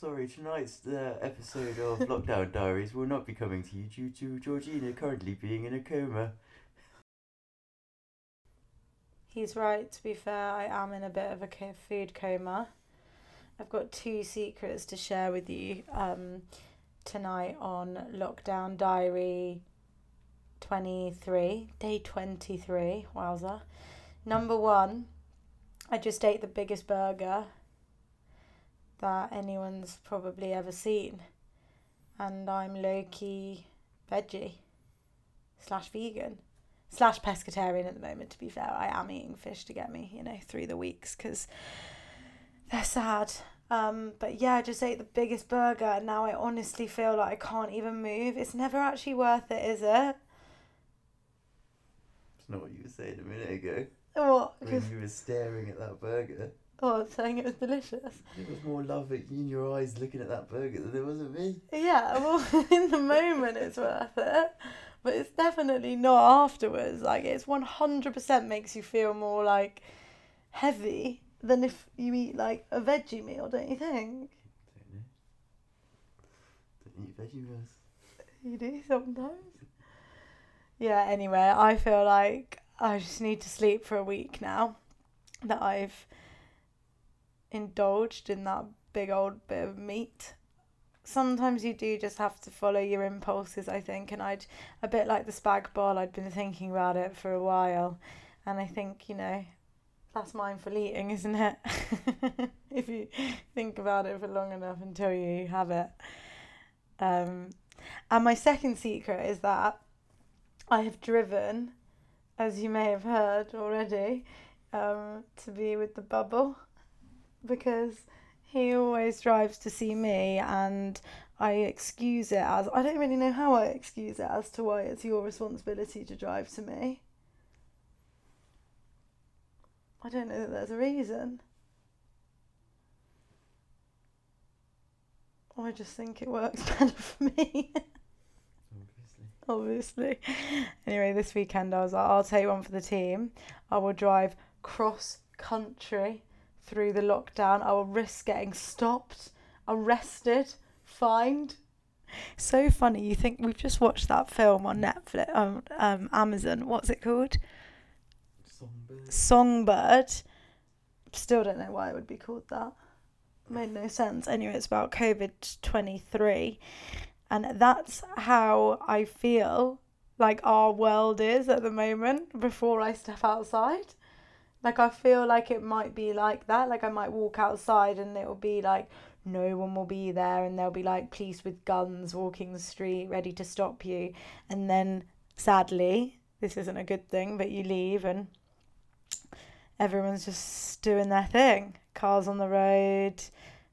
sorry, tonight's uh, episode of Lockdown Diaries will not be coming to you due to Georgina currently being in a coma. He's right, to be fair, I am in a bit of a food coma. I've got two secrets to share with you um, tonight on Lockdown Diary 23, day 23. Wowza. Number one, I just ate the biggest burger that anyone's probably ever seen. And I'm low key veggie slash vegan slash pescatarian at the moment, to be fair. I am eating fish to get me, you know, through the weeks because they're sad. Um, but yeah, I just ate the biggest burger and now I honestly feel like I can't even move. It's never actually worth it, is it? It's not what you were saying a minute ago. What? When you were staring at that burger. Oh, saying it was delicious. It was more love in your eyes looking at that burger than there was at me. Yeah, well, in the moment it's worth it, but it's definitely not afterwards. Like, it's 100% makes you feel more like heavy than if you eat like a veggie meal, don't you think? Don't know. Don't eat veggie meals. You do sometimes. Yeah, anyway, I feel like I just need to sleep for a week now that I've indulged in that big old bit of meat. Sometimes you do just have to follow your impulses, I think, and I'd a bit like the spag bol, I'd been thinking about it for a while, and I think, you know, that's mindful eating, isn't it? if you think about it for long enough until you have it. Um, and my second secret is that I have driven, as you may have heard already, um, to be with the bubble because he always drives to see me and I excuse it as I don't really know how I excuse it as to why it's your responsibility to drive to me. I don't know that there's a reason. I just think it works better for me. Obviously. obviously. Anyway, this weekend I was like, I'll take one for the team. I will drive cross country through the lockdown. I will risk getting stopped, arrested, fined. So funny. You think we've just watched that film on Netflix, on um, Amazon. What's it called? Songbird. Songbird. Still don't know why it would be called that. Made no sense. Anyway, it's about COVID 23. And that's how I feel like our world is at the moment before I step outside. Like, I feel like it might be like that. Like, I might walk outside and it'll be like no one will be there, and there'll be like police with guns walking the street ready to stop you. And then, sadly, this isn't a good thing, but you leave and everyone's just doing their thing. Cars on the road,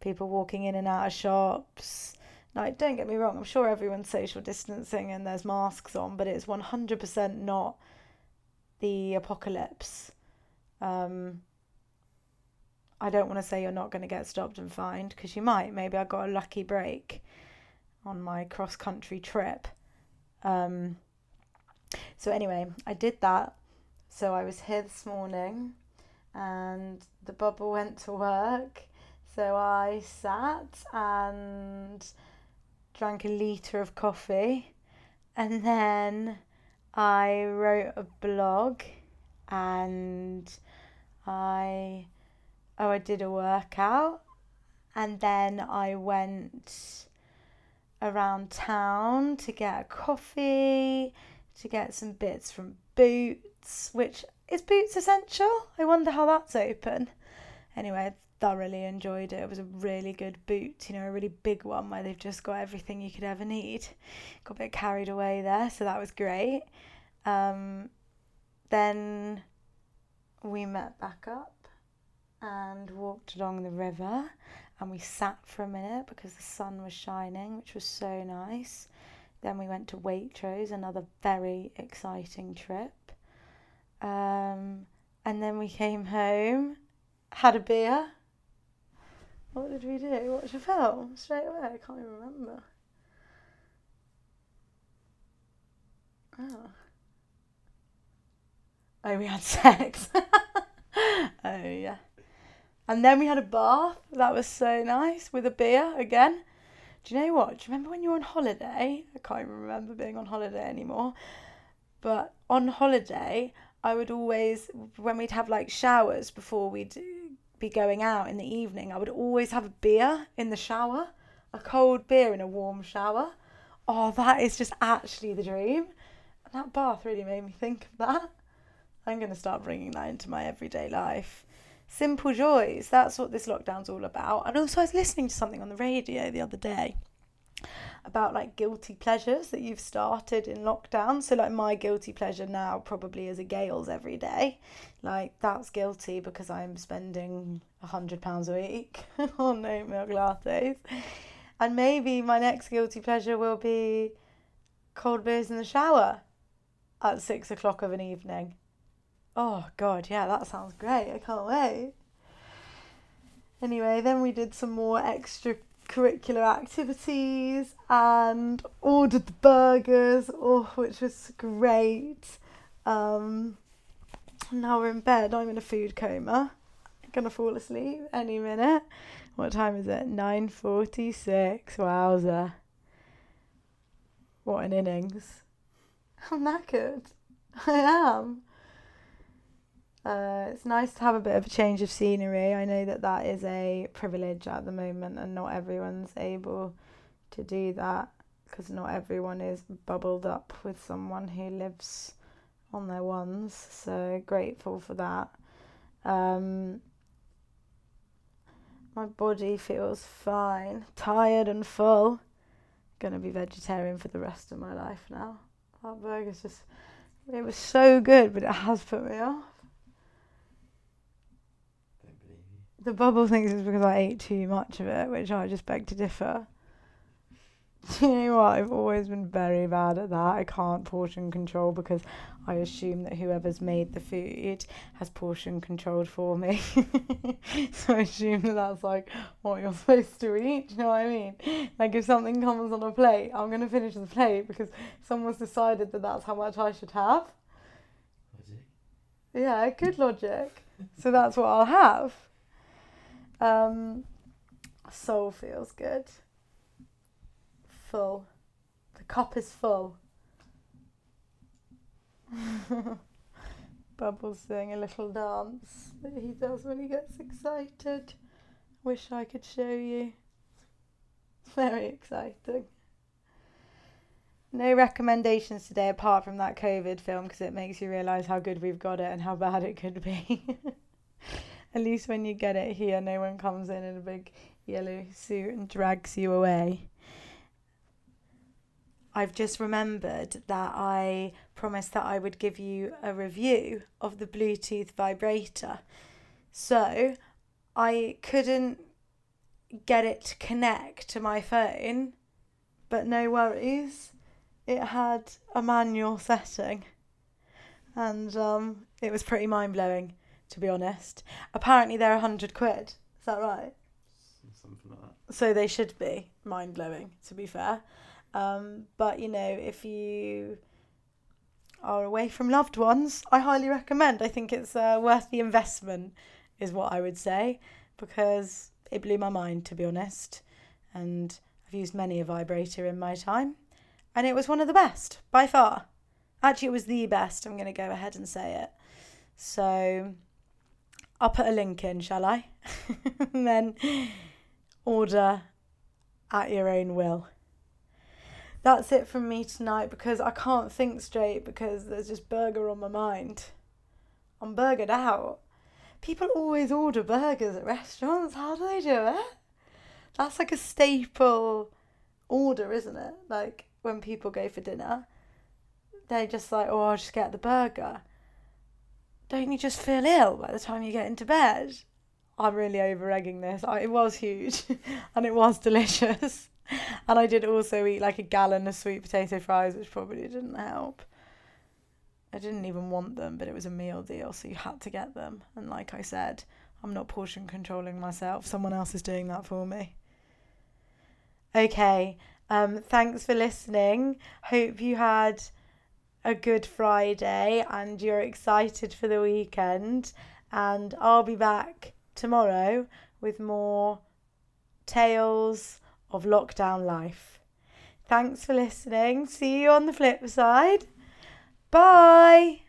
people walking in and out of shops. Like, don't get me wrong, I'm sure everyone's social distancing and there's masks on, but it's 100% not the apocalypse. Um, I don't want to say you're not going to get stopped and fined because you might. Maybe I got a lucky break on my cross country trip. Um, so, anyway, I did that. So, I was here this morning and the bubble went to work. So, I sat and drank a litre of coffee and then I wrote a blog and I oh I did a workout and then I went around town to get a coffee to get some bits from Boots which is Boots essential? I wonder how that's open. Anyway I thoroughly enjoyed it. It was a really good boot you know a really big one where they've just got everything you could ever need. Got a bit carried away there so that was great. Um, then we met back up and walked along the river and we sat for a minute because the sun was shining, which was so nice. Then we went to Waitrose, another very exciting trip. Um, and then we came home, had a beer. What did we do? Watch a film straight away. I can't even remember. Oh. Oh, we had sex. oh, yeah. And then we had a bath. That was so nice with a beer again. Do you know what? Do you remember when you were on holiday? I can't even remember being on holiday anymore. But on holiday, I would always, when we'd have like showers before we'd be going out in the evening, I would always have a beer in the shower, a cold beer in a warm shower. Oh, that is just actually the dream. That bath really made me think of that. I'm going to start bringing that into my everyday life. Simple joys, that's what this lockdown's all about. And also, I was listening to something on the radio the other day about like guilty pleasures that you've started in lockdown. So like my guilty pleasure now probably is a Gail's every day. Like that's guilty because I'm spending a hundred pounds a week on oat milk lattes. And maybe my next guilty pleasure will be cold beers in the shower at six o'clock of an evening. Oh god, yeah, that sounds great. I can't wait. Anyway, then we did some more extracurricular activities and ordered the burgers, oh, which was great. Um, now we're in bed. I'm in a food coma. I'm gonna fall asleep any minute. What time is it? Nine forty-six. Wowza! What an innings! I'm knackered. I am. Uh, it's nice to have a bit of a change of scenery. I know that that is a privilege at the moment, and not everyone's able to do that because not everyone is bubbled up with someone who lives on their ones. So grateful for that. Um, my body feels fine, tired and full. Gonna be vegetarian for the rest of my life now. That burger's just, it was so good, but it has put me off. The bubble thinks it's because I ate too much of it, which I just beg to differ. Do you know what? I've always been very bad at that. I can't portion control because I assume that whoever's made the food has portion controlled for me. so I assume that that's like what you're supposed to eat. Do you know what I mean? Like if something comes on a plate, I'm going to finish the plate because someone's decided that that's how much I should have. Logic. Yeah, good logic. so that's what I'll have. Um, soul feels good. Full. The cup is full. Bubbles doing a little dance that he does when he gets excited. Wish I could show you. Very exciting. No recommendations today apart from that COVID film because it makes you realise how good we've got it and how bad it could be. At least when you get it here, no one comes in in a big yellow suit and drags you away. I've just remembered that I promised that I would give you a review of the Bluetooth vibrator. So I couldn't get it to connect to my phone, but no worries. It had a manual setting, and um, it was pretty mind blowing to be honest. Apparently they're a hundred quid. Is that right? Something like that. So they should be mind blowing, to be fair. Um, but you know, if you are away from loved ones, I highly recommend. I think it's uh, worth the investment, is what I would say, because it blew my mind, to be honest. And I've used many a vibrator in my time, and it was one of the best by far. Actually, it was the best. I'm going to go ahead and say it. So I'll put a link in, shall I? and then order at your own will. That's it from me tonight because I can't think straight because there's just burger on my mind. I'm burgered out. People always order burgers at restaurants. How do they do it? That's like a staple order, isn't it? Like when people go for dinner, they just like, oh, I'll just get the burger don't you just feel ill by the time you get into bed? I'm really over egging this. I, it was huge and it was delicious. And I did also eat like a gallon of sweet potato fries, which probably didn't help. I didn't even want them, but it was a meal deal, so you had to get them. And like I said, I'm not portion controlling myself, someone else is doing that for me. Okay, um, thanks for listening. Hope you had a good Friday and you're excited for the weekend. And I'll be back tomorrow with more tales of lockdown life. Thanks for listening. See you on the flip side. Bye.